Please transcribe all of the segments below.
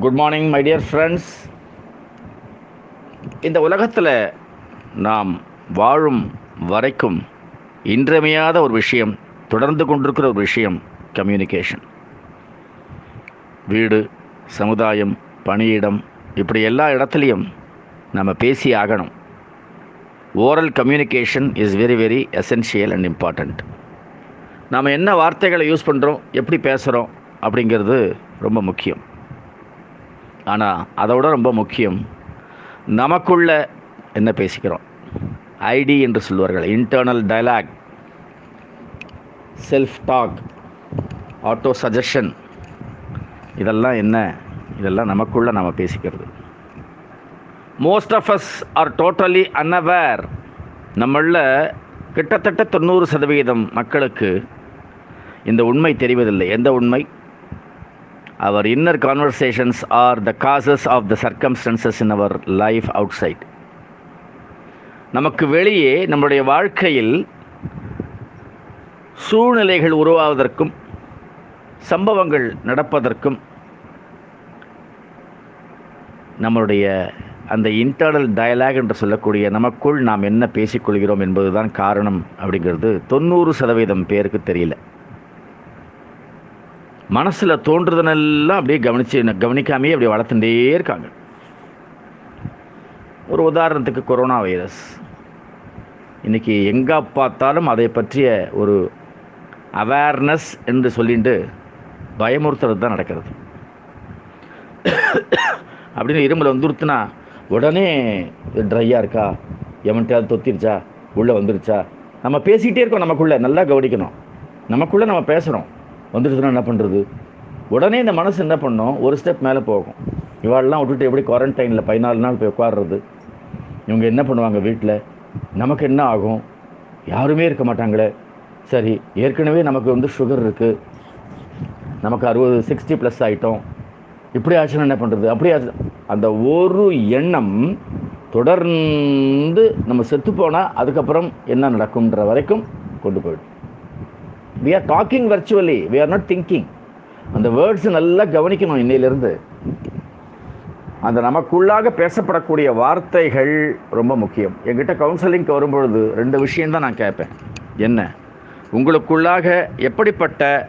Good morning my dear friends இந்த உலகத்தில் நாம் வாழும் வரைக்கும் இன்றியமையாத ஒரு விஷயம் தொடர்ந்து கொண்டிருக்கிற ஒரு விஷயம் கம்யூனிகேஷன் வீடு சமுதாயம் பணியிடம் இப்படி எல்லா இடத்துலையும் நம்ம பேசி ஆகணும். Oral communication is very very essential and important நாம் என்ன வார்த்தைகளை யூஸ் பண்ணுறோம் எப்படி பேசுகிறோம் அப்படிங்கிறது ரொம்ப முக்கியம். ஆனால் அதை விட ரொம்ப முக்கியம் நமக்குள்ள என்ன பேசிக்கிறோம்? ஐடி என்று சொல்வார்கள். Internal dialogue self talk auto suggestion இதெல்லாம் என்ன? இதெல்லாம் நமக்குள்ள நம்ம பேசிக்கிறது. Most of us are totally unaware நம்மளில் கிட்டத்தட்ட தொண்ணூறு சதவிகிதம் மக்களுக்கு இந்த உண்மை தெரிவதில்லை. எந்த உண்மை? Our inner conversations are the causes of the circumstances in our life outside நமக்கு வெளியே நம்முடைய வாழ்க்கையில் சூழ்நிலைகள் உருவாவதற்கும் சம்பவங்கள் நடப்பதற்கும் நம்மளுடைய அந்த இன்டர்னல் டயலாக் என்று சொல்லக்கூடிய நமக்குள் நாம் என்ன பேசிக்கொள்கிறோம் என்பதுதான் காரணம் அப்படிங்கிறது தொண்ணூறு சதவீதம் பேருக்கு தெரியல. மனசில் தோன்றுதனெல்லாம் அப்படியே கவனித்து கவனிக்காமையே அப்படியே வளர்த்துட்டே இருக்காங்க. ஒரு உதாரணத்துக்கு கொரோனா வைரஸ். இன்றைக்கி எங்கே பார்த்தாலும் அதை பற்றிய ஒரு அவேர்னஸ் என்று சொல்லிட்டு பயமுறுத்துறது தான் நடக்கிறது. அப்படின்னு இருமல் வந்துருத்துனா உடனே ட்ரையாக இருக்கா? எவன்கிட்டயாவது தொத்திருச்சா? உள்ளே வந்துருச்சா? நம்ம பேசிக்கிட்டே இருக்கோம் நமக்குள்ளே. நல்லா கவனிக்கணும். நமக்குள்ளே நம்ம பேசுகிறோம் வந்துடுச்சுன்னா என்ன பண்ணுறது உடனே இந்த மனசு என்ன பண்ணோம்? ஒரு ஸ்டெப் மேலே போகும். இவாளெல்லாம் விட்டுட்டு எப்படி குவாரண்டைனில் பதினாலு நாள் போய் உட்காடுறது இவங்க என்ன பண்ணுவாங்க வீட்டில் நமக்கு என்ன ஆகும்? யாருமே இருக்க மாட்டாங்களே. சரி ஏற்கனவே நமக்கு வந்து சுகர் இருக்குது நமக்கு அறுபது சிக்ஸ்டி ப்ளஸ் ஆகிட்டோம் இப்படி ஆச்சுன்னா என்ன பண்ணுறது அப்படி ஆச்சு. அந்த ஒரு எண்ணம் தொடர்ந்து நம்ம செத்து போனால் அதுக்கப்புறம் என்ன நடக்கும்ன்ற வரைக்கும் கொண்டு போயிடும். We are talking virtually we are not thinking அந்த வேர்ட்ஸ் நல்லா கவனிக்கணும் இன்னையிலிருந்து. அந்த நமக்குள்ளாக பேசப்படக்கூடிய வார்த்தைகள் ரொம்ப முக்கியம். என்கிட்ட கவுன்சிலிங்க்கு வரும்பொழுது ரெண்டு விஷயம்தான் நான் கேட்பேன். என்ன? உங்களுக்குள்ளாக எப்படிப்பட்ட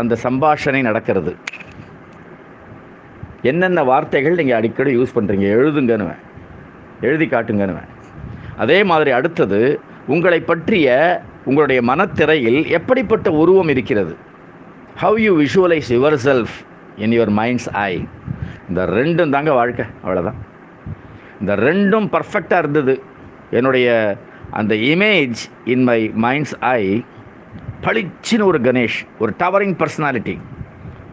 அந்த சம்பாஷணை நடக்கிறது? என்னென்ன வார்த்தைகள் நீங்கள் அடிக்கடி யூஸ் பண்ணுறீங்க எழுதுங்கன்னுவேன். எழுதி காட்டுங்கன்னுவேன். அதே மாதிரி அடுத்தது உங்களை பற்றிய உங்களுடைய மனத்திரையில் எப்படிப்பட்ட உருவம் இருக்கிறது? How you visualise yourself in your mind's eye இந்த ரெண்டும் தாங்க வாழ்க்கை அவ்வளோதான் இந்த ரெண்டும் பர்ஃபெக்டாக இருந்தது. என்னுடைய அந்த image in my mind's eye பளிச்சின்னு ஒரு கணேஷ் ஒரு டவரிங் பர்சனாலிட்டி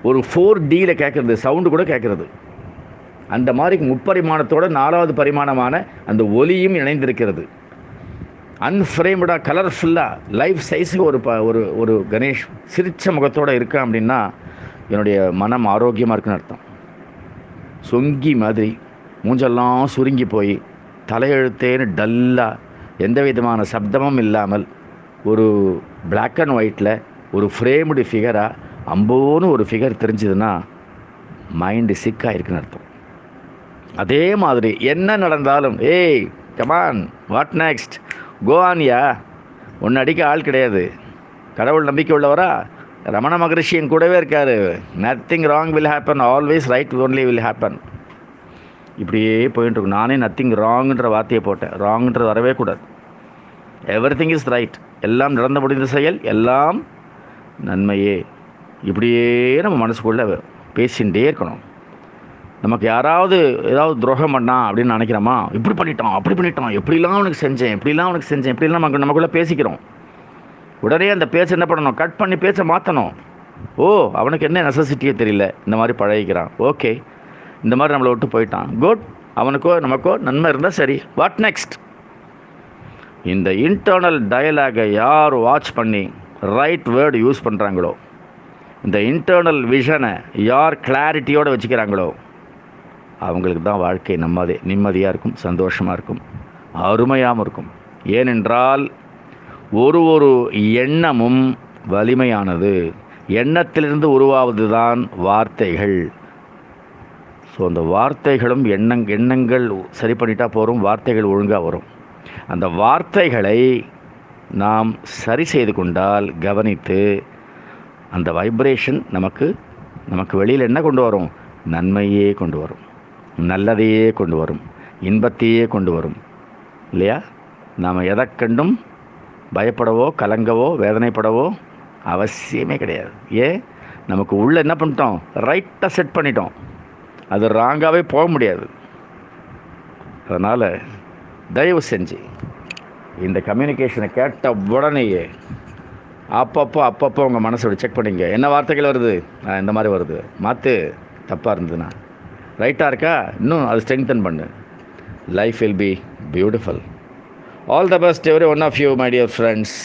ஒரு ஃபோர் டியில் கேட்குறது சவுண்டு கூட கேட்குறது அந்த மாதிரி முப்பரிமாணத்தோட நாலாவது பரிமாணமான அந்த ஒலியும் இணைந்திருக்கிறது. அன்ஃப்ரேம்டாக கலர்ஃபுல்லாக லைஃப் சைஸுக்கு ஒரு ப ஒரு ஒரு கணேஷ் சிரித்த முகத்தோடு இருக்கேன் அப்படின்னா என்னுடைய மனம் ஆரோக்கியமாக இருக்குன்னு அர்த்தம். சொங்கி மாதிரி மூஞ்செல்லாம் சுருங்கி போய் தலையெழுத்தேன்னு டல்லாக எந்த விதமான சப்தமும் இல்லாமல் ஒரு பிளாக் அண்ட் ஒயிட்டில் ஒரு ஃப்ரேம்டு ஃபிகராக அம்போன்னு ஒரு ஃபிகர் தெரிஞ்சதுன்னா மைண்டு சிக்காக இருக்குன்னு அர்த்தம். அதே மாதிரி என்ன நடந்தாலும் ஏய் கமான் வாட் நெக்ஸ்ட் கோவானியா ஒன்று அடிக்க ஆள் கிடையாது. கடவுள் நம்பிக்கை உள்ளவரா ரமண மகரிஷியன் கூடவே இருக்கார். Nothing wrong will happen always right only will happen இப்படியே போயிட்டு இருக்கும் நானே நத்திங் ராங்குன்ற வார்த்தையை போட்டேன். ராங்குன்றது வரவே கூடாது. எவ்ரி திங் இஸ் ரைட் எல்லாம் நடந்து முடிந்த செயல் எல்லாம் நன்மையே. இப்படியே நம்ம மனசுக்குள்ளே பேசிகிட்டே இருக்கணும். நமக்கு யாராவது ஏதாவது துரோகம் பண்ணா அப்படின்னு நினைக்கிறோமா? இப்படி பண்ணிட்டோம் அப்படி பண்ணிட்டோம் எப்படிலாம் அவனுக்கு செஞ்சேன் எப்படிலாம் அவனுக்கு செஞ்சேன் எப்படிலாம் நமக்கு நமக்குள்ளே பேசிக்கிறோம். உடனே அந்த பேச்சை என்ன பண்ணணும்? கட் பண்ணி பேச்சை மாற்றணும் ஓ அவனுக்கு என்ன நெசசிட்டியே தெரியல. இந்த மாதிரி பழகிக்கிறான். ஓகே இந்த மாதிரி நம்மளை விட்டு போயிட்டான். குட் அவனுக்கோ நமக்கோ நன்மை இருந்தால் சரி. வாட் நெக்ஸ்ட் இந்த இன்டர்னல் டயலாகை யார் வாட்ச் பண்ணி ரைட் வேர்டு யூஸ் பண்ணுறாங்களோ இந்த இன்டர்னல் விஷனை யார் கிளாரிட்டியோடு வச்சுக்கிறாங்களோ? அவங்களுக்கு தான் வாழ்க்கை நம்மதே நிம்மதியாக இருக்கும் சந்தோஷமாக இருக்கும் அருமையாகவும் இருக்கும். ஏனென்றால் ஒரு ஒரு எண்ணமும் வலிமையானது. எண்ணத்திலிருந்து உருவாவது தான் வார்த்தைகள். ஸோ அந்த வார்த்தைகளும் எண்ணங் எண்ணங்கள் சரி பண்ணிட்டா போகிறோம் வார்த்தைகள் ஒழுங்காக வரும். அந்த வார்த்தைகளை நாம் சரி செய்து கொண்டால் கவனித்து அந்த வைப்ரேஷன் நமக்கு நமக்கு வெளியில் என்ன கொண்டு வரும்? நன்மையே கொண்டு வரும். நல்லதையே கொண்டு வரும். இன்பத்தையே கொண்டு வரும். இல்லையா? நாம் எதை கண்டும் பயப்படவோ கலங்கவோ வேதனைப்படவோ அவசியமே கிடையாது. ஏன் நமக்கு உள்ளே என்ன பண்ணிட்டோம்? ரைட்டாக செட் பண்ணிட்டோம். அது ராங்காகவே போக முடியாது. அதனால் தயவு செஞ்சு இந்த கம்யூனிகேஷனை கேட்ட உடனேயே அப்பப்போ அப்பப்போ உங்கள் மனசை செக் பண்ணிங்க என்ன வார்த்தைகள் வருது? இந்த மாதிரி வருது. மாற்று தப்பாக இருந்ததுன்னா. ரைட்டாக இருக்கா? இன்னும் அது ஸ்ட்ரெங்தன் பண்ணு. Life will be beautiful all the best every one of you my dear friends